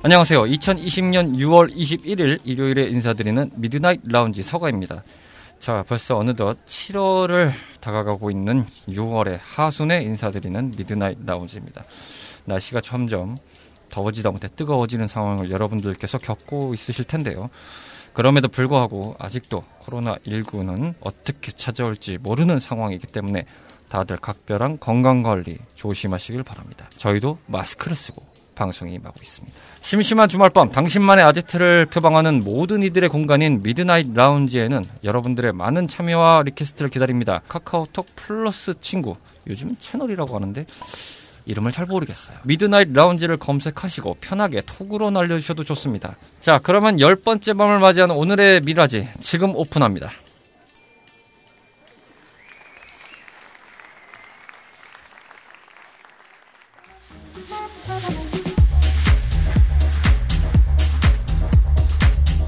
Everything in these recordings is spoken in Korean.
안녕하세요. 2020년 6월 21일 일요일에 인사드리는 미드나잇 라운지 서가입니다. 자, 벌써 어느덧 7월을 다가가고 있는 6월의 하순에 인사드리는 미드나잇 라운지입니다. 날씨가 점점 더워지다 못해 뜨거워지는 상황을 여러분들께서 겪고 있으실 텐데요. 그럼에도 불구하고 아직도 코로나19는 어떻게 찾아올지 모르는 상황이기 때문에 다들 각별한 건강관리 조심하시길 바랍니다. 저희도 마스크를 쓰고 방송에 임하고 있습니다. 심심한 주말밤 당신만의 아지트를 표방하는 모든 이들의 공간인 미드나잇 라운지에는 여러분들의 많은 참여와 request를 기다립니다. 카카오톡 플러스 친구 요즘 채널이라고 하는데 이름을 잘 모르겠어요. 미드나잇 라운지를 검색하시고 편하게 톡으로 날려주셔도 좋습니다. 자 그러면 열 번째 밤을 맞이하는 오늘의 미라지 지금 오픈합니다.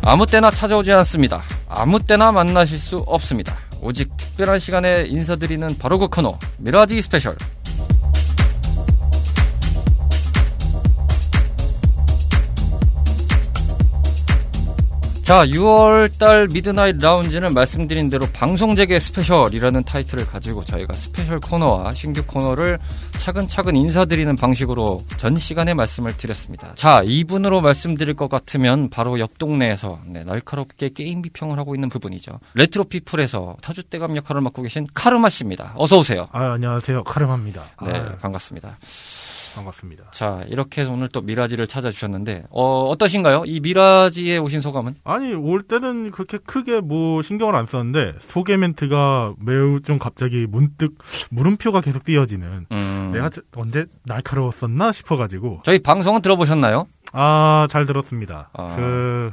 아무 때나 찾아오지 않습니다. 아무 때나 만나실 수 없습니다. 오직 특별한 시간에 인사드리는 바로 그 코너 미라지 스페셜. 자, 6월달 미드나잇 라운지는 말씀드린 대로 방송재개 special이라는 타이틀을 가지고 저희가 special 코너와 신규 코너를 차근차근 인사드리는 방식으로 전 시간에 말씀을 드렸습니다. 자, 이분으로 말씀드릴 것 같으면 바로 옆 동네에서 네, 날카롭게 게임 비평을 하고 있는 분이죠. 레트로 피플에서 터줏대감 역할을 맡고 계신 카르마 씨입니다. 어서 오세요. 아, 안녕하세요. 카르마입니다. 네, 아, 반갑습니다. 반갑습니다. 자, 이렇게 해서 오늘 또 미라지를 찾아주셨는데 어, 어떠신가요? 이 미라지에 오신 소감은? 아니, 올 때는 그렇게 크게 뭐 신경을 안 썼는데 소개 멘트가 매우 좀 갑자기 문득 물음표가 계속 띄어지는 음, 내가 저- 언제 날카로웠었나 싶어가지고 저희 방송은 들어보셨나요? 아, 잘 들었습니다. 아. 그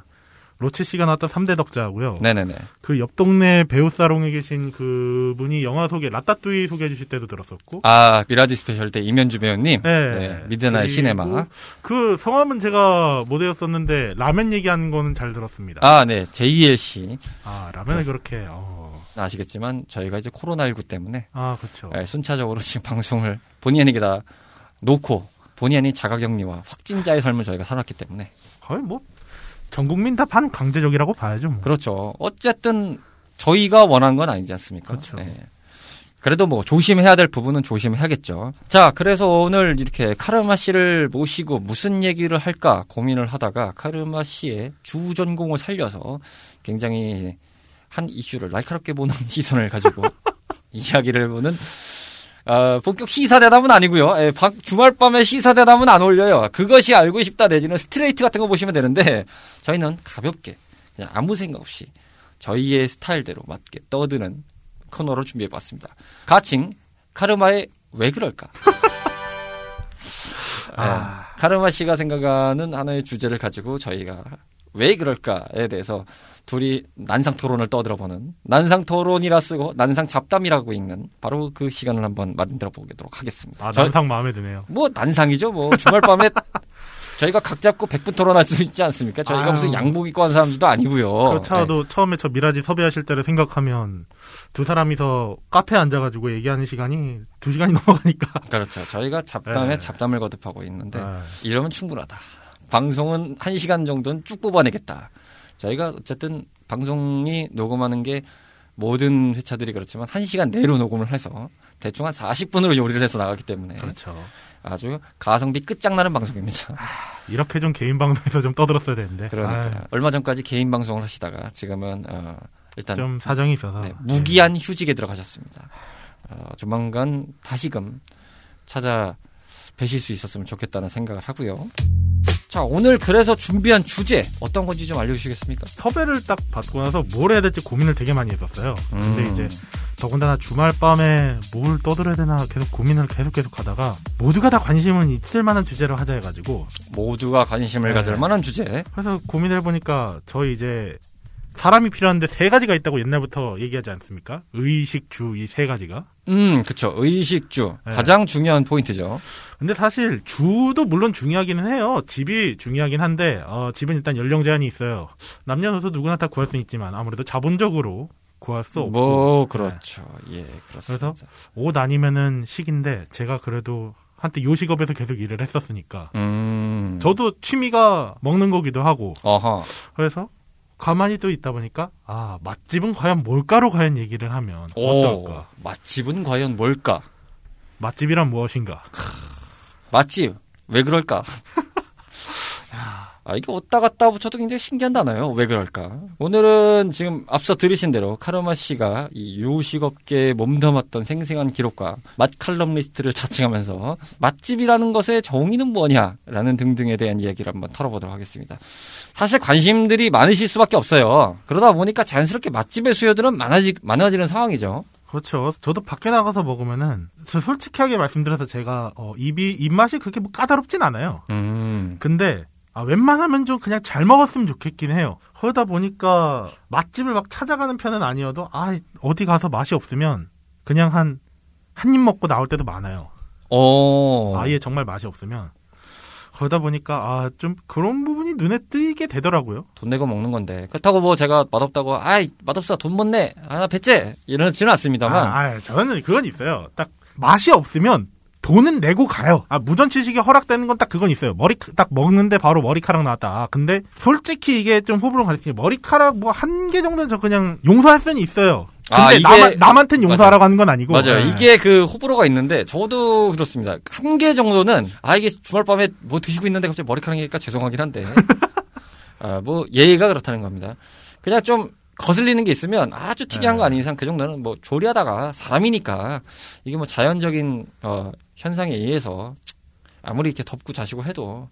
로치 씨가 나왔던 3대 덕자고요. 네네네. 그 옆 동네 배우 살롱에 계신 그 분이 영화 소개 라따뚜이 소개해 주실 때도 들었었고 아, 미라지 스페셜 때 이면주 배우님. 네. 네, 미드나잇 시네마. 그 성함은 제가 못 외웠었는데 라면 얘기하는 거는 잘 들었습니다. 아, 네. JLC. 아, 라면을 그렇게, 어. 아시겠지만 저희가 이제 코로나19 때문에 아, 그쵸. 예, 순차적으로 지금 방송을 본의 아니게 다 놓고 본의 아닌 자가격리와 확진자의 삶을 저희가 살았기 때문에 거의 뭐, 전 국민 다 반강제적이라고 봐야죠, 뭐. 그렇죠. 어쨌든 저희가 원한 건 아니지 않습니까? 그렇죠. 네. 그래도 뭐 조심해야 될 부분은 조심해야겠죠. 자, 그래서 오늘 이렇게 카르마 씨를 모시고 무슨 얘기를 할까 고민을 하다가 카르마 씨의 주 전공을 살려서 굉장히 한 이슈를 날카롭게 보는 시선을 가지고 이야기를 해보는 어, 본격 시사 대담은 아니고요. 예, 박- 주말 밤에 시사 대담은 안 올려요. 그것이 알고 싶다 내지는 스트레이트 같은 거 보시면 되는데 저희는 가볍게 그냥 아무 생각 없이 저희의 스타일대로 맞게 떠드는 코너를 준비해봤습니다. 가칭 카르마의 왜 그럴까? 아. 예, 카르마 씨가 생각하는 하나의 주제를 가지고 저희가 왜 그럴까에 대해서 둘이 난상 토론을 떠들어보는 난상 토론이라 쓰고 난상 잡담이라고 읽는 바로 그 시간을 한번 만들어 보도록 하겠습니다. 아, 저- 난상 마음에 드네요. 뭐 난상이죠. 뭐 주말 밤에 저희가 각 잡고 100분 토론할 수 있지 않습니까? 저희가 아유. 무슨 양복 입고 한 사람들도 아니고요. 그렇더라도 처음에 저 미라지 섭외하실 때를 생각하면 두 사람이서 카페에 앉아가지고 얘기하는 시간이 두 시간이 넘어가니까. 네, 그렇죠. 저희가 잡담에 네. 잡담을 거듭하고 있는데 아, 이러면 충분하다. 방송은 1시간 정도는 쭉 뽑아내겠다. 저희가 어쨌든 방송이 녹음하는 게 모든 회차들이 그렇지만 1시간 내로 녹음을 해서 대충 한 40분으로 요리를 해서 나가기 때문에 그렇죠. 아주 가성비 끝장나는 방송입니다. 이렇게 좀 개인 방송에서 좀 떠들었어야 되는데. 그러니까 얼마 전까지 개인 방송을 하시다가 지금은 어, 아, 일단 좀 사정이 있어서. 네, 무기한 휴직에 들어가셨습니다. 어, 조만간 다시금 찾아 뵈실 수 있었으면 좋겠다는 생각을 하고요. 자, 오늘 그래서 준비한 주제 어떤 건지 좀 알려주시겠습니까? 섭외를 딱 받고 나서 뭘 해야 될지 고민을 되게 많이 했었어요. 근데 음. 이제 더군다나 주말 밤에 뭘 떠들어야 되나 계속 고민을 계속 계속 하다가 모두가 다 관심은 있을 만한 주제로 하자 해가지고 모두가 관심을 네. 가질 만한 주제. 그래서 고민을 해보니까 저희 이제 사람이 필요한데 세 가지가 있다고 옛날부터 얘기하지 않습니까? 의식, 주 이 세 가지가. 음, 그쵸. 의식주. 네. 가장 중요한 포인트죠. 근데 사실 주도 물론 중요하기는 해요. 집이 중요하긴 한데 어, 집은 일단 연령 제한이 있어요. 남녀노소 누구나 다 구할 수는 있지만 아무래도 자본적으로 구할 수 없고 뭐, 그렇죠. 예, 그렇습니다. 그래서 옷 아니면은 식인데 제가 그래도 한때 요식업에서 계속 일을 했었으니까 음. 저도 취미가 먹는 거기도 하고 어허. 그래서 가만히 또 있다 보니까 아 맛집은 과연 뭘까로 과연 얘기를 하면 오, 어떨까 맛집은 과연 뭘까? 맛집이란 무엇인가 맛집. 왜 그럴까? 아, 이게 왔다 갔다 붙여도 굉장히 신기한 단어예요. 왜 그럴까? 오늘은 지금 앞서 들으신 대로 카르마 씨가 이 요식업계에 몸담았던 생생한 기록과 맛 칼럼리스트를 자칭하면서 맛집이라는 것의 정의는 뭐냐라는 등등에 대한 이야기를 한번 털어보도록 하겠습니다. 사실 관심들이 많으실 수밖에 없어요. 그러다 보니까 자연스럽게 맛집의 수요들은 많아지, 많아지는 상황이죠. 그렇죠. 저도 밖에 나가서 먹으면은 저 솔직하게 말씀드려서 제가 어, 입이 입맛이 그렇게 뭐 까다롭진 않아요. 음, 근데 아, 웬만하면 좀 그냥 잘 먹었으면 좋겠긴 해요. 그러다 보니까 맛집을 막 찾아가는 편은 아니어도 아 어디 가서 맛이 없으면 그냥 한 한 입 먹고 나올 때도 많아요. 어, 아예 정말 맛이 없으면 그러다 보니까 아 좀 그런 부분이 눈에 띄게 되더라고요. 돈 내고 먹는 건데 그렇다고 뭐 제가 맛없다고 아이 맛없어 돈 못내 하나 배째 이러지는 않습니다만 아, 아, 저는 그건 있어요. 딱 맛이 없으면 돈은 내고 가요. 아, 무전 치식이 허락되는 건 딱 그건 있어요. 머리, 딱 먹는데 바로 머리카락 나왔다. 아, 근데 솔직히 이게 좀 호불호 가르치니 머리카락 뭐 한 개 정도는 저 그냥 용서할 수는 있어요. 근데 아, 이게- 나만, 남한테는 용서하라고 하는 건 아니고. 맞아요. 네. 이게 그 호불호가 있는데 저도 그렇습니다. 한 개 정도는 아 이게 주말밤에 뭐 드시고 있는데 갑자기 머리카락이니까 죄송하긴 한데 아 뭐 예의가 그렇다는 겁니다. 그냥 좀 거슬리는 게 있으면 아주 특이한 네. 거 아닌 이상 그 정도는 뭐 조리하다가 사람이니까 이게 뭐 자연적인 어, 현상에 의해서 아무리 이렇게 덥고 자시고 해도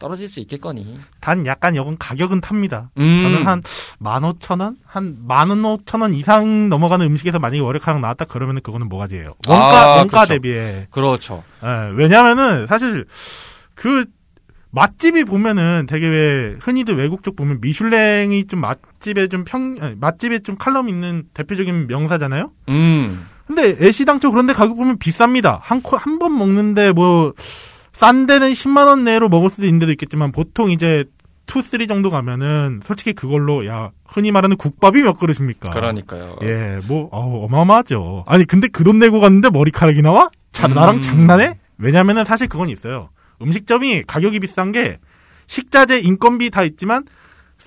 떨어질 수 있겠거니. 단 약간 여건 가격은 탑니다. 음. 저는 한 만 오천 원? 한 만 오천 원 이상 넘어가는 음식에서 만약에 머리카락 나왔다 그러면은 그거는 뭐가지예요. 원가, 아, 원가 그렇죠. 대비에. 그렇죠. 예, 왜냐면은 사실 그 맛집이 보면은 되게 왜 흔히들 외국 쪽 보면 미슐랭이 좀 맛집에 좀 평, 아니, 맛집에 좀 칼럼 있는 대표적인 명사잖아요? 음. 근데 애시당초 그런데 가격 보면 비쌉니다. 한, 코- 한번 먹는데 뭐, 싼 데는 10만 원 내로 먹을 수도 있는 데도 있겠지만 보통 이제 2, 3 정도 가면은 솔직히 그걸로 야, 흔히 말하는 국밥이 몇 그릇입니까? 그러니까요. 예, 뭐, 어우, 어마어마하죠. 아니, 근데 그 돈 내고 갔는데 머리카락이 나와? 자, 음. 나랑 장난해? 왜냐면은 사실 그건 있어요. 음식점이 가격이 비싼 게 식자재, 인건비 다 있지만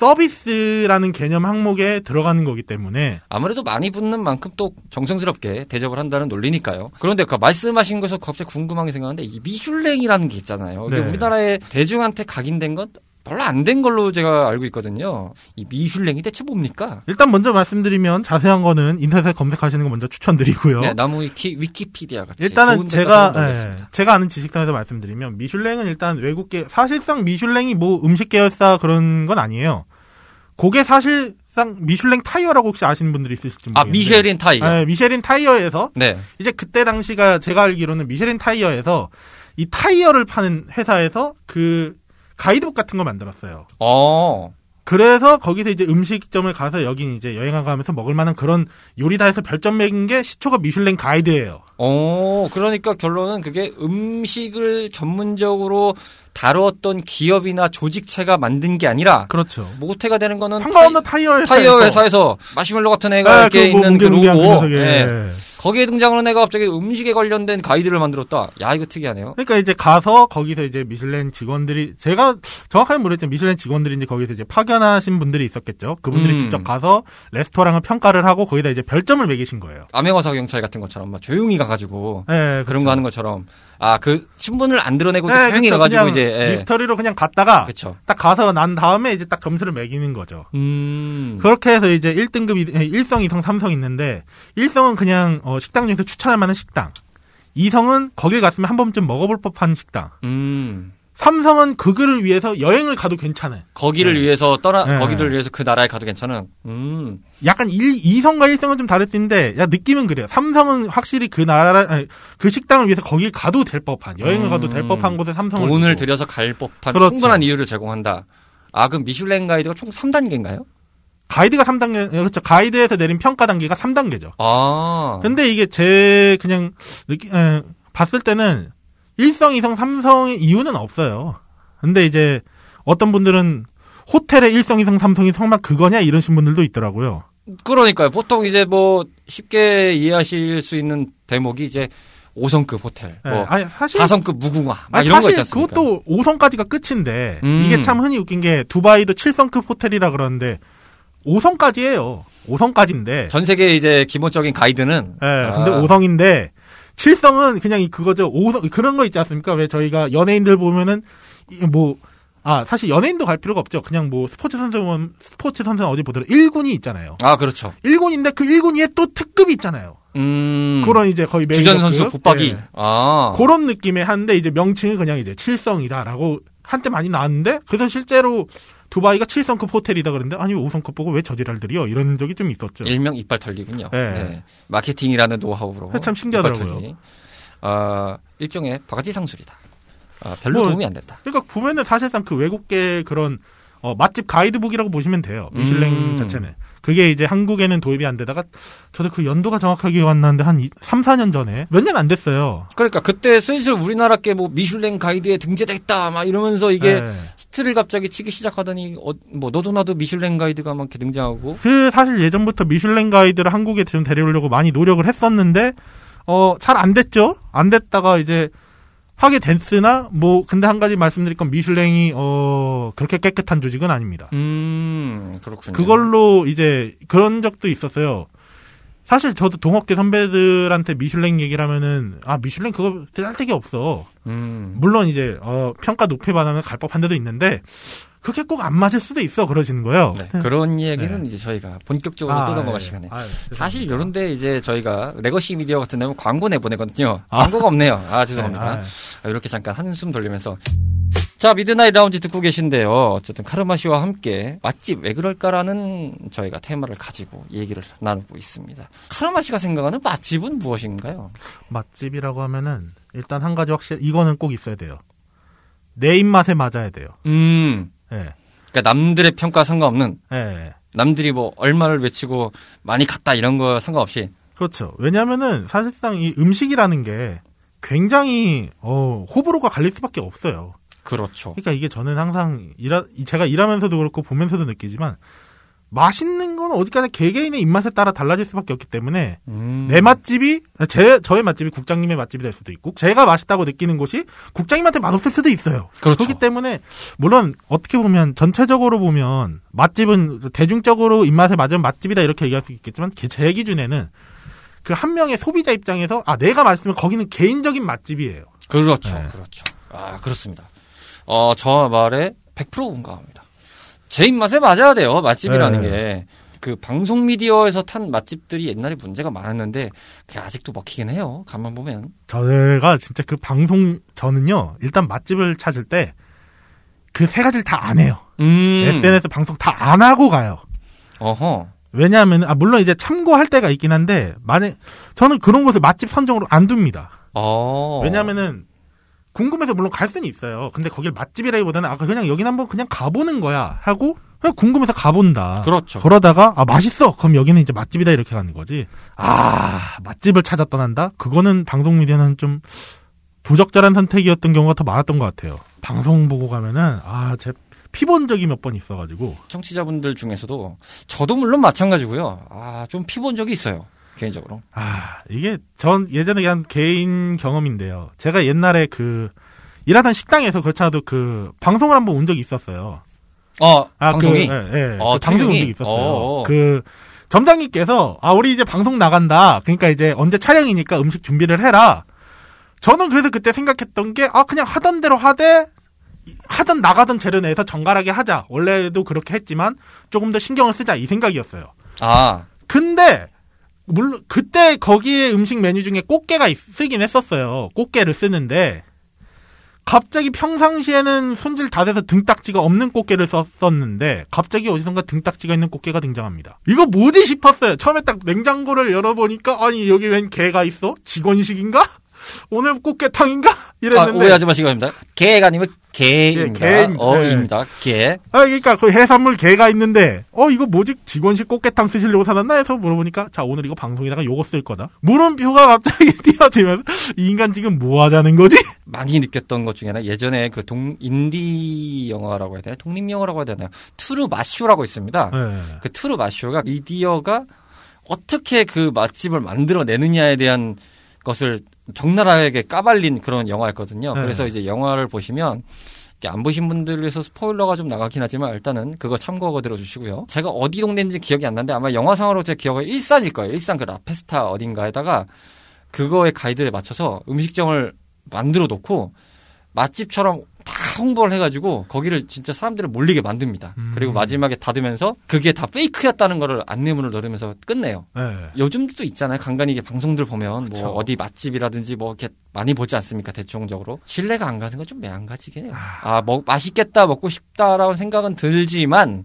서비스라는 개념 항목에 들어가는 거기 때문에 아무래도 많이 붙는 만큼 또 정성스럽게 대접을 한다는 논리니까요. 그런데 그 말씀하신 것에서 갑자기 궁금한 게 생각하는데 이 미슐랭이라는 게 있잖아요. 이게 네. 우리나라에 대중한테 각인된 건 별로 안 된 걸로 제가 알고 있거든요. 이 미슐랭이 대체 뭡니까? 일단 먼저 말씀드리면 자세한 거는 인터넷에 검색하시는 거 먼저 추천드리고요. 네, 나무 위키, 위키피디아 같이 일단은 제가 올려드리겠습니다. 제가 아는 지식 선에서 말씀드리면 미슐랭은 일단 외국계 사실상 미슐랭이 뭐 음식 계열사 그런 건 아니에요. 그게 사실상 미슐랭 타이어라고 혹시 아시는 분들이 있으실지 아 모르겠는데 미쉐린 타이어. 예, 미쉐린 타이어에서 네. 이제 그때 당시가 제가 알기로는 미쉐린 타이어에서 이 타이어를 파는 회사에서 그 가이드북 같은 거 만들었어요. 어. 그래서 거기서 이제 음식점을 가서 여긴 이제 여행을 가면서 먹을 만한 그런 요리다 해서 별점 매긴 게 시초가 미슐랭 가이드예요. 어, 그러니까 결론은 그게 음식을 전문적으로 다루었던 기업이나 조직체가 만든 게 아니라 그렇죠. 모태가 되는 거는 상관없는 타이어 회사에서 타이어 회사에서 마시멜로 같은 애가 네, 이렇게 그거 있는 그 로고 녀석에. 예. 거기에 등장하는 애가 갑자기 음식에 관련된 가이드를 만들었다. 야 이거 특이하네요. 그러니까 이제 가서 거기서 이제 미슐랭 직원들이 제가 정확하게 모르겠지만 미슐랭 직원들이 이제 거기서 이제 파견하신 분들이 있었겠죠. 그분들이 음. 직접 가서 레스토랑을 평가를 하고 거기다 이제 별점을 매기신 거예요. 암행어사 경찰 같은 것처럼 막 조용히 가가지고 네, 그런 거 하는 것처럼 아 그 신분을 안 드러내고 네, 조용히 그쵸. 가가지고 이제 예. 미스터리로 그냥 갔다가 그쵸. 딱 가서 난 다음에 이제 딱 점수를 매기는 거죠. 음. 그렇게 해서 이제 1등급, 1성, 2성, 3성 있는데 1성은 그냥 어, 식당 중에서 추천할 만한 식당. 2성은 거길 갔으면 한 번쯤 먹어볼 법한 식당. 음. 삼성은 그거를 위해서 여행을 가도 괜찮아요. 거기를 네. 위해서 떠나 네. 거기를 위해서 그 나라에 가도 괜찮은. 음. 약간 1, 2성과 1성은 좀 다를 수 있는데, 야, 느낌은 그래요. 삼성은 확실히 그 나라, 아니, 그 식당을 위해서 거길 가도 될 법한, 여행을 음. 가도 될 법한 곳에 삼성을. 돈을 두고. 들여서 갈 법한 그렇죠. 충분한 이유를 제공한다. 아, 그럼 미슐랭 가이드가 총 3단계인가요? 가이드가 3단계, 그렇죠. 가이드에서 내린 평가 단계가 3단계죠. 아. 근데 이게 제, 그냥, 느끼, 에, 봤을 때는, 1성, 2성, 3성의 이유는 없어요. 근데 이제, 어떤 분들은, 호텔에 1성, 2성, 3성이 설마 그거냐? 이러신 분들도 있더라고요. 그러니까요. 보통 이제 뭐 쉽게 이해하실 수 있는 대목이 이제 5성급 호텔, 예, 뭐 아니, 사실. 4성급 무궁화, 막 아니, 이런 거 사실 있지 않습니까? 그것도 5성까지가 끝인데 음. 이게 참 흔히 웃긴 게 두바이도 7성급 호텔이라 그러는데 5성까지예요. 5성까지인데. 전 세계 이제 기본적인 가이드는 예, 아, 근데 5성인데 7성은 그냥 이 그거죠. 5성 그런 거 있지 않습니까? 왜 저희가 연예인들 보면은 이뭐 아, 사실 연예인도 갈 필요가 없죠. 그냥 뭐 스포츠 선수면 스포츠 선수는 어디 보더라도 1군이 있잖아요. 아 그렇죠. 1군인데 그 1군 위에 또 특급이 있잖아요. 음. 그런 이제 거의 메이저 주전 선수 급. 붙박이. 예. 아. 그런 느낌의 한데 이제 명칭은 그냥 이제 칠성이다라고 한때 많이 나왔는데 그래서 실제로 두바이가 7성급 호텔이다 그랬는데 아니 5성급 보고 왜 저지랄들이요 이런 적이 좀 있었죠. 일명 이빨 털기군요. 네. 네. 마케팅이라는 노하우로. 참 신기하더라고요. 아, 일종의 바가지 상술이다. 아, 별로 뭐, 도움이 안 된다. 그러니까 보면은 사실상 그 외국계 그런 어, 맛집 가이드북이라고 보시면 돼요. 미슐랭 음. 자체는. 그게 이제 한국에는 도입이 안 되다가 저도 그 연도가 정확하게 기억 안 나는데 한 3, 4년 전에 몇 년 안 됐어요. 그러니까 그때 슬슬 우리나라께 뭐 미슐랭 가이드에 등재됐다 막 이러면서 이게 네. 히트를 갑자기 치기 시작하더니 어, 뭐 너도 나도 미슐랭 가이드가 막 등장하고 그 사실 예전부터 미슐랭 가이드를 한국에 좀 데려오려고 많이 노력을 했었는데 어 잘 안 됐죠. 안 됐다가 이제 하게 됐으나 뭐 근데 한 가지 말씀드릴 건 미슐랭이 어 그렇게 깨끗한 조직은 아닙니다. 음 그렇군요. 그걸로 이제 그런 적도 있었어요. 사실 저도 동업계 선배들한테 미슐랭 얘기를 하면은 아 미슐랭 그거 짤데기 없어. 음. 물론 이제 어 평가 높이 받으면 갈 법한 데도 있는데 그렇게 꼭 안 맞을 수도 있어 그러시는 거예요. 네, 그런 얘기는 이제 저희가 본격적으로 아, 뜯어먹을 예. 시간에. 아유, 사실 죄송합니다. 이런데 이제 저희가 레거시 미디어 같은 데는 광고 내보내거든요. 아. 광고가 없네요. 아 죄송합니다. 네, 아, 이렇게 잠깐 한숨 돌리면서 자 미드나잇 라운지 듣고 계신데요. 어쨌든 카르마 씨와 함께 맛집 왜 그럴까라는 저희가 테마를 가지고 얘기를 나누고 있습니다. 카르마 씨가 생각하는 맛집은 무엇인가요? 맛집이라고 하면은 일단 한 가지 확실 이거는 꼭 있어야 돼요. 내 입맛에 맞아야 돼요. 음, 예. 그러니까 남들의 평가 상관없는 예. 남들이 뭐 얼마를 외치고 많이 갔다 이런 거 상관없이 그렇죠. 왜냐면은 사실상 이 음식이라는 게 굉장히 어 호불호가 갈릴 수밖에 없어요. 그렇죠. 그러니까 이게 저는 항상 일하, 제가 일하면서도 그렇고 보면서도 느끼지만 맛있는 건 어디까지 개개인의 입맛에 따라 달라질 수밖에 없기 때문에 음. 내 맛집이 제 저의 맛집이 국장님의 맛집이 될 수도 있고 제가 맛있다고 느끼는 곳이 국장님한테 맛없을 수도 있어요. 그렇죠. 그렇기 때문에 물론 어떻게 보면 전체적으로 보면 맛집은 대중적으로 입맛에 맞으면 맛집이다 이렇게 얘기할 수 있겠지만 게- 제 기준에는 그 한 명의 소비자 입장에서 아 내가 맛있으면 거기는 개인적인 맛집이에요. 그렇죠. 네. 그렇죠. 아, 그렇습니다. 어, 저 말에 100% 공감합니다. 제 입맛에 맞아야 돼요. 맛집이라는 네. 게. 그 방송 미디어에서 탄 맛집들이 옛날에 문제가 많았는데 그게 아직도 먹히긴 해요. 가만 보면. 저가 진짜 그 방송 저는요 일단 맛집을 찾을 때 그 세 가지를 다 안 해요. 음. SNS 방송 다 안 하고 가요. 어허. 왜냐하면 아 물론 이제 참고할 때가 있긴 한데 만약 저는 그런 곳을 맛집 선정으로 안 둡니다. 어. 왜냐하면은 궁금해서 물론 갈 수는 있어요. 근데 거길 맛집이라기보다는 아까 그냥 여긴 한번 그냥 가보는 거야 하고 그냥 궁금해서 가본다. 그렇죠. 그러다가 아 맛있어. 그럼 여기는 이제 맛집이다 이렇게 가는 거지. 아 맛집을 찾아 떠난다. 그거는 방송 미디어는 좀 부적절한 선택이었던 경우가 더 많았던 것 같아요. 방송 보고 가면은 아제 피본 적이 몇 번 있어가지고 청취자분들 중에서도 저도 물론 마찬가지고요. 아, 좀 피본 적이 있어요. 개인적으로. 아 이게 전 예전에 한 개인 경험인데요. 제가 옛날에 그 일하던 식당에서 그렇지 않아도 그 방송을 한번 온 적이 있었어요. 어, 아, 방송이. 그, 예, 예. 어, 그 방송이 온? 적이 있었어요. 어어. 그 점장님께서 아 우리 이제 방송 나간다. 그러니까 이제 언제 촬영이니까 음식 준비를 해라. 저는 그래서 그때 생각했던 게 아 그냥 하던 대로 하되 하던 나가던 재료 내에서 정갈하게 하자. 원래도 그렇게 했지만 조금 더 신경을 쓰자 이 생각이었어요. 아, 근데 물론 그때 거기에 음식 메뉴 중에 꽃게가 있- 쓰긴 했었어요. 꽃게를 쓰는데 갑자기 평상시에는 손질 다 돼서 등딱지가 없는 꽃게를 썼었는데 갑자기 어디선가 등딱지가 있는 꽃게가 등장합니다. 이거 뭐지 싶었어요. 처음에 딱 냉장고를 열어보니까 아니 여기 웬 개가 있어? 직원식인가? 오늘 꽃게탕인가? 아, 이랬는데 오해하지 마시기 바랍니다. 개가 아니면 개입니다. 예, 개. 어입니다. 개. 아, 그러니까 그 해산물 개가 있는데, 어, 이거 뭐지? 직원식 꽃게탕 쓰시려고 사놨나 해서 물어보니까, 자, 오늘 이거 방송에다가 요거 쓸 거다. 물음표가 갑자기 띄어지면서, 이 인간 지금 뭐 하자는 거지? 많이 느꼈던 것 중에 하나 예전에 그 동 인디 영화라고 해야 되나 독립 영화라고 해야 되나요? 투르 마쇼라고 있습니다. 네. 그 투르 마쇼가 미디어가 어떻게 그 맛집을 만들어내느냐에 대한 것을 적나라하게 까발린 그런 영화였거든요. 네. 그래서 이제 영화를 보시면 이렇게 안 보신 분들을 위해서 스포일러가 좀 나가긴 하지만 일단은 그거 참고하고 들어주시고요. 제가 어디 동네인지 기억이 안 나는데 아마 영화상으로 제 기억에 일산일 거예요. 일산 그 라페스타 어딘가에다가 그거의 가이드에 맞춰서 음식점을 만들어 놓고 맛집처럼 다 홍보를 해가지고 거기를 진짜 사람들을 몰리게 만듭니다. 음. 그리고 마지막에 닫으면서 그게 다 페이크였다는 거를 안내문을 넣으면서 끝내요. 네. 요즘도 또 있잖아요. 간간히 이게 방송들 보면 그쵸. 뭐 어디 맛집이라든지 뭐 이렇게 많이 보지 않습니까? 대충적으로 신뢰가 안 가는 건 좀 매한가지긴 해요. 아, 먹 맛있겠다 먹고 싶다라는 생각은 들지만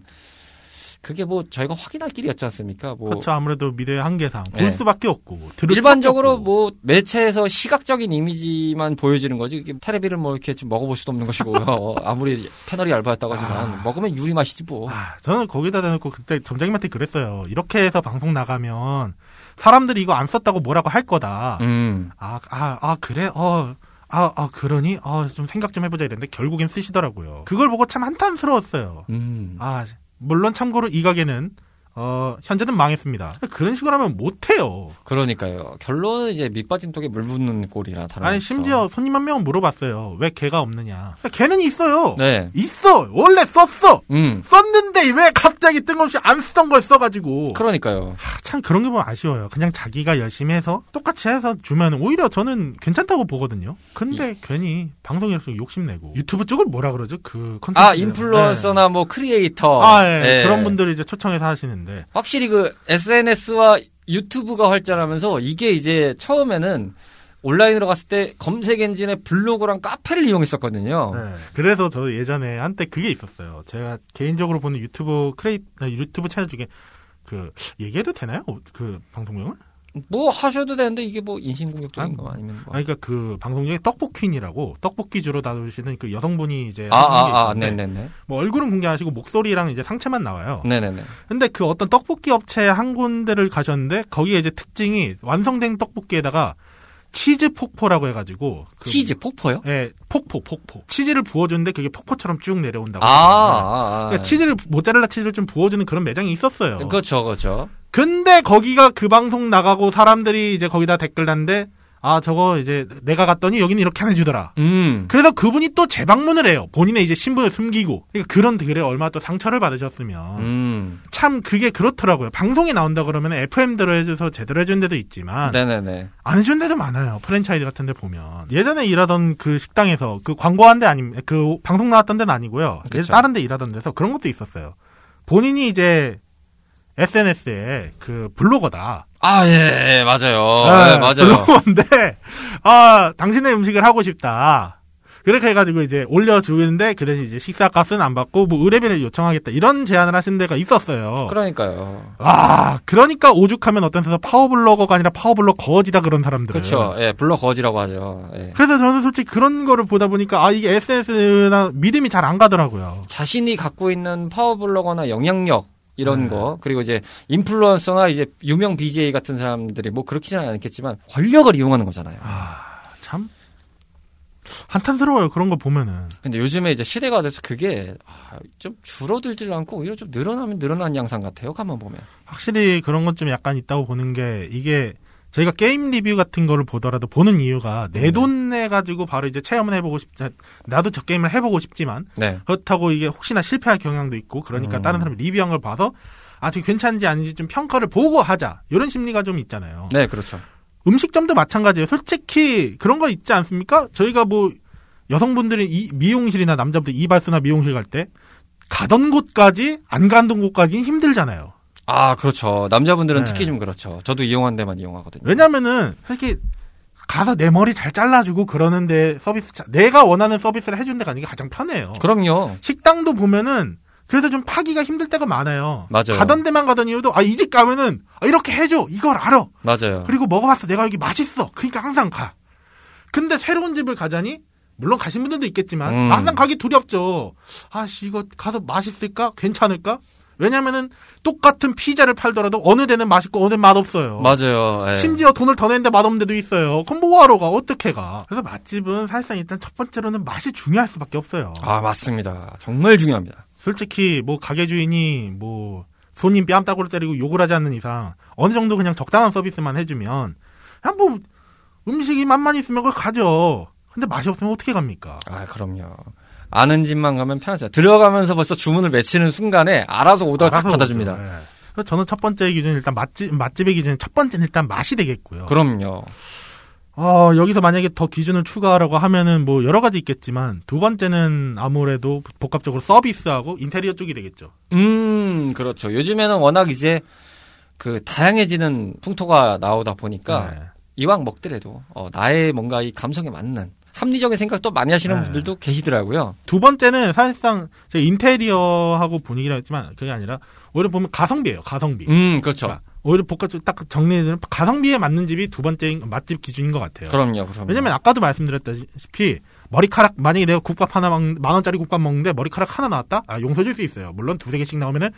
그게 뭐 저희가 확인할 길이었지 않습니까? 뭐 그렇죠. 아무래도 미래의 한계상. 볼 네. 수밖에 없고. 들을 일반적으로 없고. 뭐 매체에서 시각적인 이미지만 보여지는 거지 이게 테레비를 뭐 이렇게 좀 먹어볼 수도 없는 것이고요. 아무리 패널이 얇았다고 하지만 아. 먹으면 유리 맛이지 뭐. 아, 저는 거기다 대놓고 그때 점장님한테 그랬어요. 이렇게 해서 방송 나가면 사람들이 이거 안 썼다고 뭐라고 할 거다. 음. 아, 아, 아, 그래? 어, 아, 아, 그러니? 아, 좀 생각 좀 해보자 이랬는데 결국엔 쓰시더라고요. 그걸 보고 참 한탄스러웠어요. 음. 아, 물론 참고로 이 가게는, 어, 현재는 망했습니다. 그런 식으로 하면 못해요. 그러니까요. 결론은 이제 밑빠진 독에 물 붓는 꼴이라 다른 아니. 심지어 손님 한 명은 물어봤어요. 왜 걔가 없느냐. 걔는 있어요. 네. 있어! 원래 썼어! 음. 썼는데 왜 갑자기 뜬금없이 안 쓰던 걸 써가지고. 그러니까요. 하, 참 그런 게 보면 아쉬워요. 그냥 자기가 열심히 해서 똑같이 해서 주면 오히려 저는 괜찮다고 보거든요. 근데 괜히 방송이라서 욕심내고 유튜브 쪽을 뭐라 그러죠? 그 컨텐츠 아 인플루언서나 뭐 크리에이터. 아, 예. 예. 그런 분들이 이제 초청해서 하시는데 확실히 그 SNS와 유튜브가 활발하면서 이게 이제 처음에는 온라인으로 갔을 때 검색 엔진에 블로그랑 카페를 이용했었거든요. 네. 그래서 저 예전에 한때 그게 있었어요. 제가 개인적으로 보는 유튜브 크레이 아, 유튜브 채널 중에 그 얘기해도 되나요? 어, 그 방송명을? 뭐 하셔도 되는데 이게 뭐 인신공격적인 아, 거 아니면 뭐. 아, 그러니까 그 방송 중에 떡볶이인이라고 떡볶이 주로 다루시는 그 여성분이 이제 아, 아, 아, 네네네. 뭐 얼굴은 공개하시고 목소리랑 이제 상체만 나와요. 네네네. 근데 그 어떤 떡볶이 업체 한 군데를 가셨는데 거기에 이제 특징이 완성된 떡볶이에다가 치즈 폭포라고 해가지고 그 치즈 폭포요? 예, 폭포 폭포 치즈를 부어주는데 그게 폭포처럼 쭉 내려온다고. 아, 아, 아. 그러니까 치즈를 모짜렐라 치즈를 좀 부어주는 그런 매장이 있었어요. 그렇죠, 그렇죠. 근데 거기가 그 방송 나가고 사람들이 이제 거기다 댓글 단데 아 저거 이제 내가 갔더니 여기는 이렇게 안 해주더라. 음. 그래서 그분이 또 재방문을 해요. 본인의 이제 신분을 숨기고 그러니까 그런 글에 얼마나 또 상처를 받으셨으면 음. 참 그게 그렇더라고요. 방송에 나온다 그러면 FM대로 해줘서 제대로 해준 데도 있지만 네네네. 안 해준 데도 많아요. 프랜차이즈 같은 데 보면. 예전에 일하던 그 식당에서 그 광고한 데 아님, 그 방송 나왔던 데는 아니고요. 다른 데 일하던 데서 그런 것도 있었어요. 본인이 이제 SNS에 그 블로거다. 아, 예, 예, 맞아요. 네, 예, 맞아요. 블로거인데, 아, 당신의 음식을 하고 싶다. 그렇게 해가지고 이제 올려주는데 그 대신 이제 식사값은 안 받고 뭐 의뢰비를 요청하겠다 이런 제안을 하신 데가 있었어요. 그러니까요. 아, 그러니까 오죽하면 어떤 데서 파워블로거가 아니라 파워블로 거지다 그런 사람들은. 그렇죠. 예, 블러 거지라고 하죠. 예. 그래서 저는 솔직히 그런 거를 보다 보니까 아 이게 SNS나 믿음이 잘 안 가더라고요. 자신이 갖고 있는 파워블로거나 영향력 이런 네. 거 그리고 이제 인플루언서나 이제 유명 BJ 같은 사람들이 뭐 그렇지는 않겠지만 권력을 이용하는 거잖아요. 아, 참 한탄스러워요 그런 거 보면은. 근데 요즘에 이제 시대가 돼서 그게 아, 좀 줄어들질 않고 오히려 좀 늘어나면 늘어난 양상 같아요. 가만 보면. 확실히 그런 것 좀 약간 있다고 보는 게 이게 저희가 게임 리뷰 같은 거를 보더라도 보는 이유가 내 네. 돈내 가지고 바로 이제 체험을 해보고 싶 나도 저 게임을 해보고 싶지만 네. 그렇다고 이게 혹시나 실패할 경향도 있고 그러니까 음. 다른 사람이 리뷰한 걸 봐서 아직 괜찮은지 아닌지 좀 평가를 보고 하자 이런 심리가 좀 있잖아요. 네, 그렇죠. 음식점도 마찬가지예요. 솔직히 그런 거 있지 않습니까? 저희가 뭐 여성분들이 이 미용실이나 남자분들 이발소나 미용실 갈 때 가던 곳까지 안 가던 곳까지는 힘들잖아요. 아, 그렇죠. 남자분들은 네. 특히 좀 그렇죠. 저도 이용한 데만 이용하거든요. 왜냐면은 솔직히 가서 내 머리 잘 잘라주고 그러는데 서비스 자- 내가 원하는 서비스를 해준 데가 아닌 게 가장 편해요. 그럼요. 식당도 보면은 그래서 좀 파기가 힘들 때가 많아요. 맞아요. 가던 데만 가던 이유도 아 이 집 가면은 아, 이렇게 해줘 이걸 알아. 맞아요. 그리고 먹어봤어 내가 여기 맛있어. 그러니까 항상 가. 근데 새로운 집을 가자니 물론 가신 분들도 있겠지만 음. 항상 가기 두렵죠. 아씨 이거 가서 맛있을까? 괜찮을까? 왜냐면은 똑같은 피자를 팔더라도 어느 데는 맛있고 어느 데는 맛없어요. 맞아요. 예. 심지어 돈을 더 내는데 맛없는 데도 있어요. 그럼 뭐하러 가? 어떻게 가? 그래서 맛집은 사실상 일단 첫 번째로는 맛이 중요할 수밖에 없어요. 아, 맞습니다. 정말 중요합니다. 솔직히 뭐 가게 주인이 뭐 손님 뺨따구를 때리고 욕을 하지 않는 이상 어느 정도 그냥 적당한 서비스만 해주면 그냥 뭐 음식이 맛만 있으면 그걸 가죠. 근데 맛이 없으면 어떻게 갑니까? 아, 그럼요. 아는 집만 가면 편하죠. 들어가면서 벌써 주문을 외치는 순간에 알아서 오더 싹 알아서 받아줍니다. 예. 그래서 저는 첫 번째 기준 일단 맛집 맛집의 기준 첫 번째는 일단 맛이 되겠고요. 그럼요. 어, 여기서 만약에 더 기준을 추가하라고 하면은 뭐 여러 가지 있겠지만 두 번째는 아무래도 복합적으로 서비스하고 인테리어 쪽이 되겠죠. 음, 그렇죠. 요즘에는 워낙 이제 그 다양해지는 풍토가 나오다 보니까 네. 이왕 먹더라도 어, 나의 뭔가 이 감성에 맞는 합리적인 생각도 많이 하시는 네. 분들도 계시더라고요. 두 번째는 사실상 제가 인테리어하고 분위기라 했지만 그게 아니라 오히려 보면 가성비예요. 가성비. 음, 그렇죠. 그러니까 오히려 복합적 딱 정리해주면 가성비에 맞는 집이 두 번째 맛집 기준인 것 같아요. 그럼요, 그럼요. 왜냐면 아까도 말씀드렸다시피 머리카락 만약에 내가 국밥 하나 먹, 만 원짜리 국밥 먹는데 머리카락 하나 나왔다? 아 용서 줄 수 있어요. 물론 두세 개씩 나오면은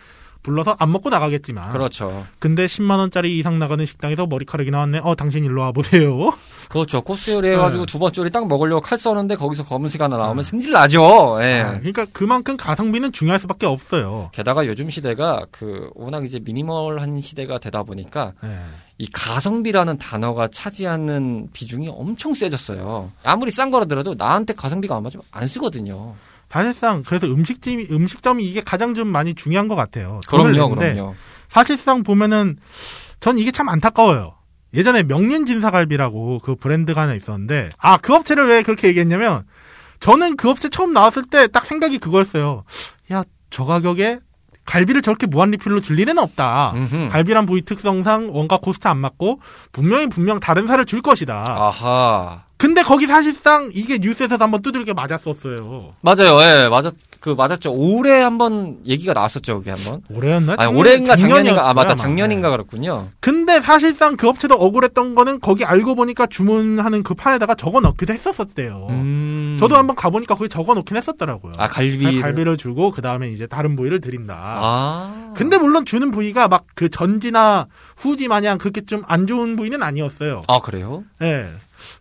불러서 안 먹고 나가겠지만. 그렇죠. 근데 10만 원짜리 이상 나가는 식당에서 머리카락이 나왔네. 어 당신 일로 와 보세요. 그렇죠. 코스 요리 해가지고 네. 두 번째 요리 딱 먹으려고 칼 써는데 거기서 검은색 하나 나오면 승질 나죠. 예. 아, 그러니까 그만큼 가성비는 중요할 수밖에 없어요. 게다가 요즘 시대가 그 워낙 이제 미니멀한 시대가 되다 보니까 네. 이 가성비라는 단어가 차지하는 비중이 엄청 세졌어요. 아무리 싼 거라더라도 나한테 가성비가 안 맞으면 안 쓰거든요. 사실상 그래서 음식점이 음식점이 이게 가장 좀 많이 중요한 것 같아요. 그럼요, 그럼요. 사실상 보면은 전 이게 참 안타까워요. 예전에 명륜 진사갈비라고 그 브랜드가 하나 있었는데 아 그 업체를 왜 그렇게 얘기했냐면 저는 그 업체 처음 나왔을 때 딱 생각이 그거였어요. 야 저 가격에 갈비를 저렇게 무한 리필로 줄 일은 없다. 음흠. 갈비란 부위 특성상 원가 코스트 안 맞고 분명히 분명 다른 살을 줄 것이다. 아하. 근데 거기 사실상 이게 뉴스에서도 한번 두들겨 맞았었어요. 맞아요. 예, 맞았, 그, 맞았죠. 올해 한번 얘기가 나왔었죠, 그게 한번. 올해였나? 아니, 올해인가 작년인가, 아, 맞다. 작년인가 네. 그렇군요. 근데 사실상 그 업체도 억울했던 거는 거기 알고 보니까 주문하는 그 판에다가 적어 넣기도 했었었대요. 음. 저도 한번 가 보니까 거기 적어 놓긴 했었더라고요. 아, 갈비. 갈비를 주고 그 다음에 이제 다른 부위를 드린다. 아. 근데 물론 주는 부위가 막 그 전지나 후지 마냥 그렇게 좀 안 좋은 부위는 아니었어요. 아, 그래요? 예.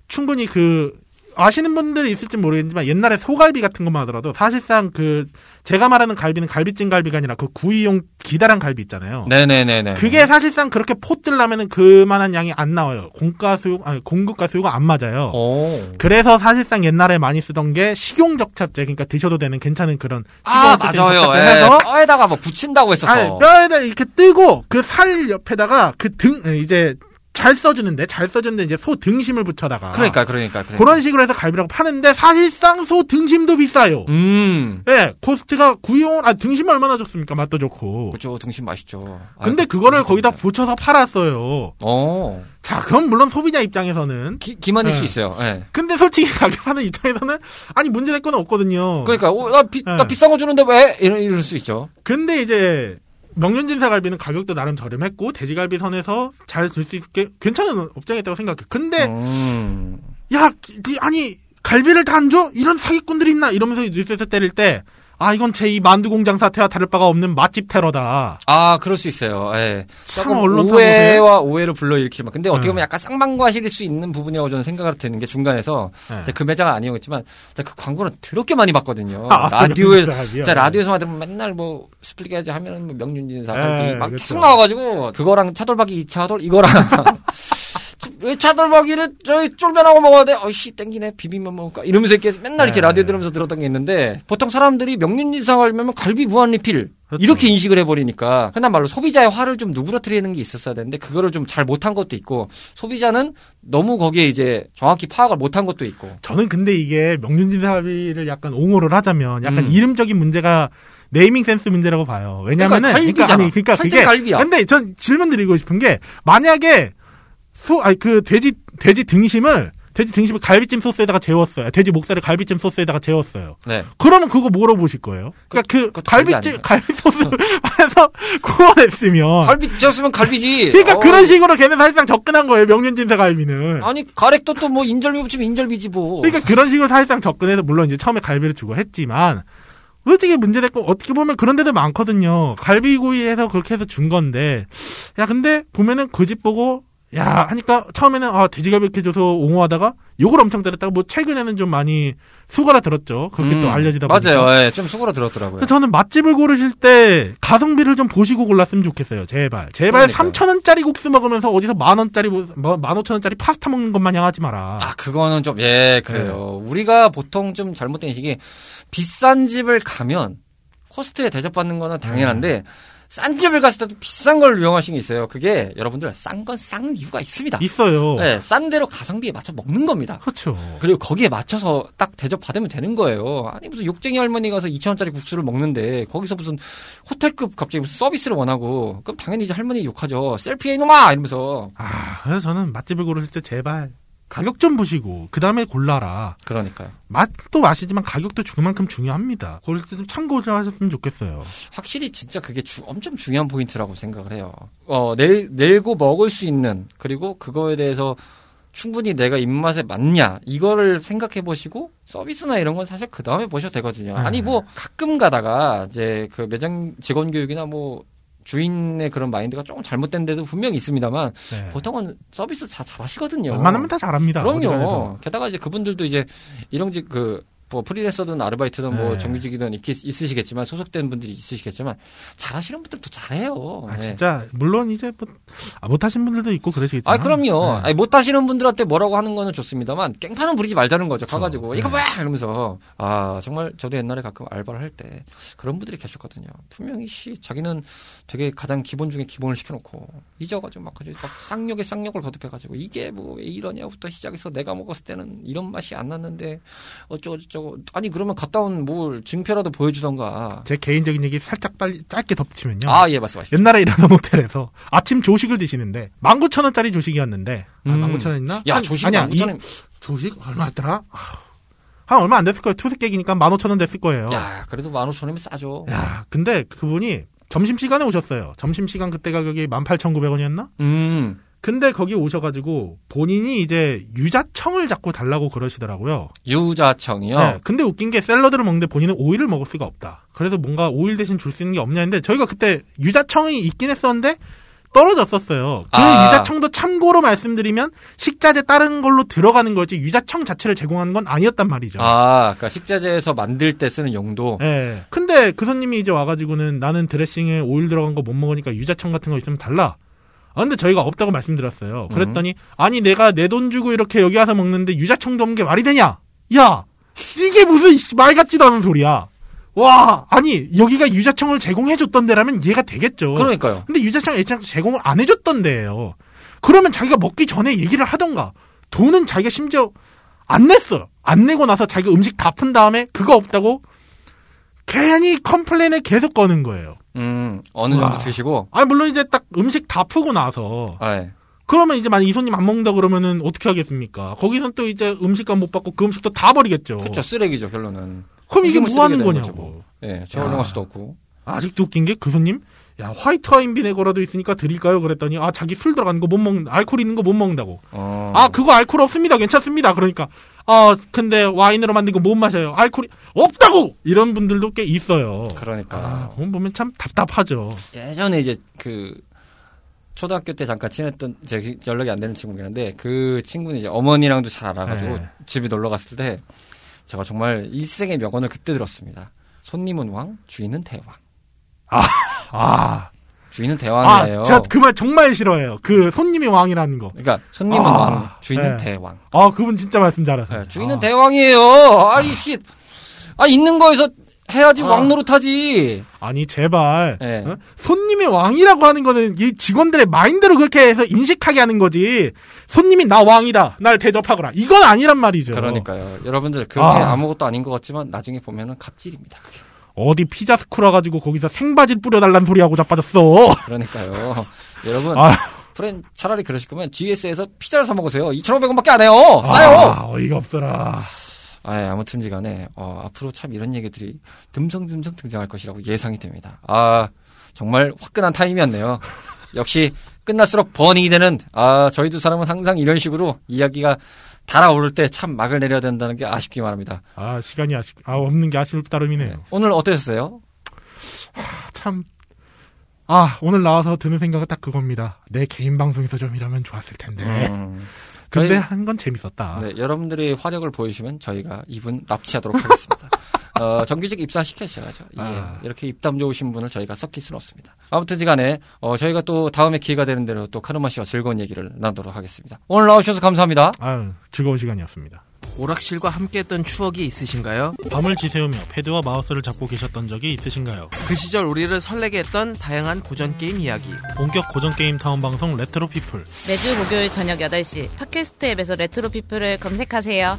충분히 그 아시는 분들이 있을지 모르겠지만 옛날에 소갈비 같은 것만 하더라도 사실상 그 제가 말하는 갈비는 갈비찜 갈비가 아니라 그 구이용 기다란 갈비 있잖아요. 네네네네. 그게 사실상 그렇게 포뜰라면은 그만한 양이 안 나와요. 공가 수요 아니 공급과 수요가 안 맞아요. 오. 그래서 사실상 옛날에 많이 쓰던 게 식용 적합제 그러니까 드셔도 되는 괜찮은 그런 아, 맞아요. 예. 해서 뼈에다가 뭐 붙인다고 했었어. 아니, 뼈에다 이렇게 뜨고 그 살 옆에다가 그 등 이제 잘 써주는데 잘 써주는데 이제 소 등심을 붙여다가 그러니까, 그러니까, 그러니까. 그런 식으로 해서 갈비라고 파는데 사실상 소 등심도 비싸요. 음. 예, 코스트가 구이용 아 등심 얼마나 좋습니까? 맛도 좋고. 그죠, 등심 맛있죠. 근데 아유, 그거를 거기다. 붙여서 팔았어요. 어. 자, 그럼 물론 소비자 입장에서는 기, 기만일 네. 수 있어요. 예. 근데 솔직히 가격하는 입장에서는 아니 문제될 건 없거든요. 그러니까, 어, 나, 비, 네. 나 비싼 거 주는데 왜? 이럴, 이럴 수 있죠. 근데 이제 명륜진사갈비는 가격도 나름 저렴했고 돼지갈비 선에서 잘 줄 수 있게 괜찮은 업장이었다고 생각해. 근데 음. 야, 니- 아니 갈비를 다 안 줘? 이런 사기꾼들이 있나? 이러면서 뉴스에서 때릴 때. 아 이건 제 이 만두 공장 사태와 다를 바가 없는 맛집 테러다. 아, 그럴 수 있어요. 예. 참 언론사 오해와 오해를 불러일으키면. 근데 어떻게 네. 보면 약간 쌍방과실일 수 있는 부분이라고 저는 생각을 드는 게 중간에서 네. 그 매장은 아니었지만 그 광고를 더럽게 많이 봤거든요. 아, 라디오에 명륜진사갈비요? 제가 라디오에서만 들으면 맨날 뭐 스플리게지 하면은 뭐 명륜진 사갈비 네, 막 그렇죠. 계속 나와가지고 그거랑 차돌박이 2차돌 이거랑 왜 차돌박이를 저기 쫄면하고 먹어야 돼? 어이씨 땡기네 비빔면 먹을까 이러면서 이렇게 맨날 이렇게 네. 라디오 들으면서 들었던 게 있는데 보통 사람들이 명륜진 사갈비면 갈비 무한 리필 그렇죠. 이렇게 인식을 해버리니까 흔한 말로 소비자의 화를 좀 누그러뜨리는 게 있었어야 되는데 그거를 좀 잘 못한 것도 있고 소비자는 너무 거기에 이제 정확히 파악을 못한 것도 있고 저는 근데 이게 명륜진사갈비를 약간 옹호를 하자면 약간 음. 이름적인 문제가 네이밍 센스 문제라고 봐요. 왜냐면은 그러니까 갈비잖아. 아니 그러니까 그게 갈비야. 근데 전 질문 드리고 싶은 게 만약에 소 아니 그 돼지 돼지 등심을 돼지 등심을 갈비찜 소스에다가 재웠어요. 돼지 목살을 갈비찜 소스에다가 재웠어요. 네. 그러면 그거 뭐로 보실 거예요? 그러니까 그, 그것도 갈비 갈비찜? 갈비 소스를 해서 구워냈으면 갈비 찌었으면 갈비지. 어. 그러니까 어. 그런 식으로 걔는 사실상 접근한 거예요. 명륜진사 갈비는. 아니 가래도 또 뭐 인절미 붙이면 인절미지 뭐. 그러니까 그런 식으로 사실상 접근해서 물론 이제 처음에 갈비를 주고 했지만 솔직히 문제됐고 어떻게 보면 그런 데도 많거든요. 갈비구이에서 그렇게 해서 준 건데 야 근데 보면은 그 집 보고 야 하니까 처음에는 아 돼지갈비 이렇게 줘서 옹호하다가 욕을 엄청 때렸다가 뭐 최근에는 좀 많이 수그라 들었죠. 그렇게 또 음, 알려지다 보니까. 맞아요. 예, 좀 수그러 들었더라고요. 저는 맛집을 고르실 때 가성비를 좀 보시고 골랐으면 좋겠어요. 제발. 제발 그러니까요. 3,000원짜리 국수 먹으면서 어디서 만 원짜리, 뭐, 15,000원짜리 파스타 먹는 것만 향하지 마라. 아, 그거는 좀, 예, 그래요. 우리가 보통 좀 잘못된 인식이 비싼 집을 가면 코스트에 대접받는 거는 당연한데, 싼 집을 갔을 때도 비싼 걸 이용하신 게 있어요. 그게 여러분들 싼 건 싼 이유가 있습니다. 있어요. 네, 싼 대로 가성비에 맞춰 먹는 겁니다. 그렇죠. 그리고 거기에 맞춰서 딱 대접 받으면 되는 거예요. 아니, 무슨 욕쟁이 할머니 가서 2천 원짜리 국수를 먹는데, 거기서 무슨 호텔급 갑자기 무슨 서비스를 원하고, 그럼 당연히 이제 할머니 욕하죠. 셀피해 이놈아! 이러면서. 아, 그래서 저는 맛집을 고르실 때 제발 가격 좀 보시고 그 다음에 골라라. 그러니까요. 맛도 맛이지만 가격도 그만큼 중요합니다. 고를 때좀 참고 좀 하셨으면 좋겠어요. 확실히 진짜 그게 주- 엄청 중요한 포인트라고 생각을 해요. 어, 낼, 내고 먹을 수 있는, 그리고 그거에 대해서 충분히 내가 입맛에 맞냐, 이거를 생각해 보시고, 서비스나 이런 건 사실 그 다음에 보셔도 되거든요. 네. 아니, 뭐, 가끔 가다가, 이제 그 매장 직원 교육이나 뭐, 주인의 그런 마인드가 조금 잘못된 데도 분명히 있습니다만, 네. 보통은 서비스 다 잘하시거든요. 웬만하면 다 잘합니다. 그럼요. 게다가 이제 그분들도 이제 일용직 그, 뭐 프리랜서든 아르바이트든 뭐 네. 정규직이든 있, 있으시겠지만 소속된 분들이 있으시겠지만 잘하시는 분들도 잘해요. 아, 네. 진짜 물론 이제 뭐 아, 못하신 분들도 있고 그러시겠지만. 아 그럼요. 네. 아니, 못하시는 분들한테 뭐라고 하는 거는 좋습니다만 깽판은 부리지 말자는 거죠. 가가지고 네. 이거 봐 이러면서 아 정말 저도 옛날에 가끔 알바를 할 때 그런 분들이 계셨거든요. 분명히 씨 자기는 되게 가장 기본 중에 기본을 시켜놓고 잊어가지고 막, 막 쌍욕에 쌍욕을 거듭해가지고 이게 뭐 왜 이러냐부터 시작해서 내가 먹었을 때는 이런 맛이 안 났는데 어쩌고 저쩌고 아니 그러면 갔다 온 뭘 증표라도 보여주던가. 제 개인적인 얘기 살짝 빨리 짧게 덧붙이면요. 아예 말씀하십시오. 옛날에 일하던 호텔에서 아침 조식을 드시는데 19,000원짜리 조식이었는데 아, 음. 19,000원 있나? 야 한- 조식 아니야, 만 9천원. 이 조식 얼마였더라? 아, 한 얼마 안 됐을 거예요. 투숙객이니까 15,000원 됐을 거예요. 야 그래도 만 오천 원이면 싸죠. 야, 근데 그분이 점심시간에 오셨어요. 점심시간 그때 가격이 18,900원이었나? 음 근데 거기 오셔가지고 본인이 이제 유자청을 자꾸 달라고 그러시더라고요. 유자청이요. 네, 근데 웃긴 게 샐러드를 먹는데 본인은 오일을 먹을 수가 없다. 그래서 뭔가 오일 대신 줄 수 있는 게 없냐 했는데 저희가 그때 유자청이 있긴 했었는데 떨어졌었어요. 그 아. 유자청도 참고로 말씀드리면 식자재 다른 걸로 들어가는 거지 유자청 자체를 제공하는 건 아니었단 말이죠. 아, 그러니까 식자재에서 만들 때 쓰는 용도. 예. 근데 그 손님이 이제 와가지고는 나는 드레싱에 오일 들어간 거 못 먹으니까 유자청 같은 거 있으면 달라. 아, 근데 저희가 없다고 말씀드렸어요. 그랬더니, 아니, 내가 내 돈 주고 이렇게 여기 와서 먹는데 유자청도 없는 게 말이 되냐? 야! 이게 무슨 씨, 말 같지도 않은 소리야. 와! 아니, 여기가 유자청을 제공해줬던 데라면 이해가 되겠죠. 그러니까요. 근데 유자청 애초에 제공을 안 해줬던 데예요. 그러면 자기가 먹기 전에 얘기를 하던가. 돈은 자기가 심지어 안 냈어요. 안 내고 나서 자기가 음식 다 푼 다음에 그거 없다고 괜히 컴플레인을 계속 거는 거예요. 음, 어느 정도 와. 드시고. 아니 물론 이제 딱 음식 다 푸고 나서 아, 예. 그러면 이제 만약 이 손님 안 먹는다 그러면은 어떻게 하겠습니까? 거기선 또 이제 음식값 못 받고 그 음식도 다 버리겠죠. 그쵸, 쓰레기죠, 결론은. 그럼 이게 뭐 하는 거냐고. 뭐. 예, 재활용할 수도 없고. 아직도 웃긴 게 그 손님 야 화이트 와인 비네거라도 있으니까 드릴까요? 그랬더니 아 자기 술 들어가는 거 못 먹는 알코올 있는 거 못 먹는다고. 어. 아 그거 알코올 없습니다. 괜찮습니다. 그러니까 아 근데 와인으로 만든 거 못 마셔요. 알코올이 없다고 이런 분들도 꽤 있어요. 그러니까. 아, 보면 참 답답하죠. 예전에 이제 그, 초등학교 때 잠깐 친했던, 제 연락이 안 되는 친구긴 한데, 그 친구는 이제 어머니랑도 잘 알아가지고, 네. 집에 놀러 갔을 때, 제가 정말 일생의 명언을 그때 들었습니다. 손님은 왕, 주인은 대왕. 아, 주인은 아 대왕이에요. 제가 그 말 정말 싫어해요. 그 손님이 왕이라는 거. 그러니까 손님은 아, 왕, 주인은 네. 대왕. 아 그분 진짜 말씀 잘하세요. 네, 주인은 아. 대왕이에요. 아이 씨, 아 있는 거에서 해야지 아. 왕 노릇하지. 아니 제발 네. 어? 손님이 왕이라고 하는 거는 이 직원들의 마인드로 그렇게 해서 인식하게 하는 거지 손님이 나 왕이다 날 대접하거라 이건 아니란 말이죠 그러니까요. 여러분들 그게 아. 아. 무것도 아닌 것 같지만 나중에 보면은 갑질입니다. 그게. 어디 피자 스쿨 와가지고 거기서 생바질 뿌려달란 소리 하고 자빠졌어 그러니까요. 여러분 아. 프렌 차라리 그러실 거면 GS에서 피자를 사 먹으세요. 2,500원밖에 안 해요. 싸요. 아, 어이가 없어라. 아, 아무튼지간에 어, 앞으로 참 이런 얘기들이 듬성듬성 등장할 것이라고 예상이 됩니다. 아, 정말 화끈한 타임이었네요. 역시 끝날수록 burning이 되는 아, 저희 두 사람은 항상 이런 식으로 이야기가 달아오를 때 참 막을 내려야 된다는 게 아쉽기만 합니다. 아, 시간이 아쉽, 아, 없는 게 아쉬울 따름이네요. 네. 오늘 어떠셨어요? 참, 아, 오늘 나와서 드는 생각은 딱 그겁니다. 내 개인 방송에서 좀 이러면 좋았을 텐데. 음, 근데 한 건 재밌었다. 네, 여러분들이 화력을 보여주시면 저희가 이분 납치하도록 하겠습니다. 어, 정규직 입사시켜주셔야죠. 예, 아. 이렇게 입담 좋으신 분을 저희가 섞일 수는 없습니다. 아무튼 시간에 어, 저희가 또 다음에 기회가 되는 대로 또 카르마 씨와 즐거운 얘기를 나누도록 하겠습니다. 오늘 나오셔서 감사합니다. 아유, 즐거운 시간이었습니다. 오락실과 함께했던 추억이 있으신가요? 밤을 지새우며 패드와 마우스를 잡고 계셨던 적이 있으신가요? 그 시절 우리를 설레게 했던 다양한 고전 게임 이야기. 본격 고전 게임 타운 방송 레트로 피플. 매주 목요일 저녁 8시 팟캐스트 앱에서 레트로 피플을 검색하세요.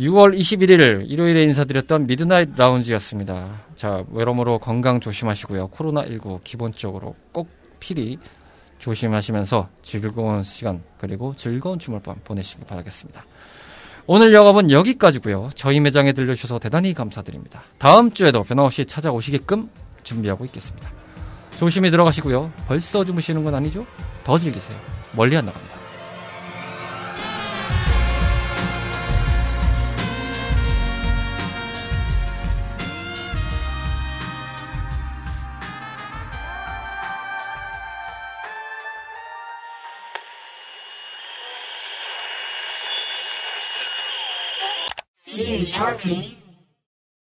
6월 21일 일요일에 인사드렸던 미드나잇 라운지였습니다. 자, 여러모로 건강 조심하시고요. 코로나19 기본적으로 꼭 필히 조심하시면서 즐거운 시간 그리고 즐거운 주말밤 보내시기 바라겠습니다. 오늘 영업은 여기까지고요. 저희 매장에 들려주셔서 대단히 감사드립니다. 다음 주에도 변함없이 찾아오시게끔 준비하고 있겠습니다. 조심히 들어가시고요. 벌써 주무시는 건 아니죠? 더 즐기세요. 멀리 안 나갑니다. Sharky.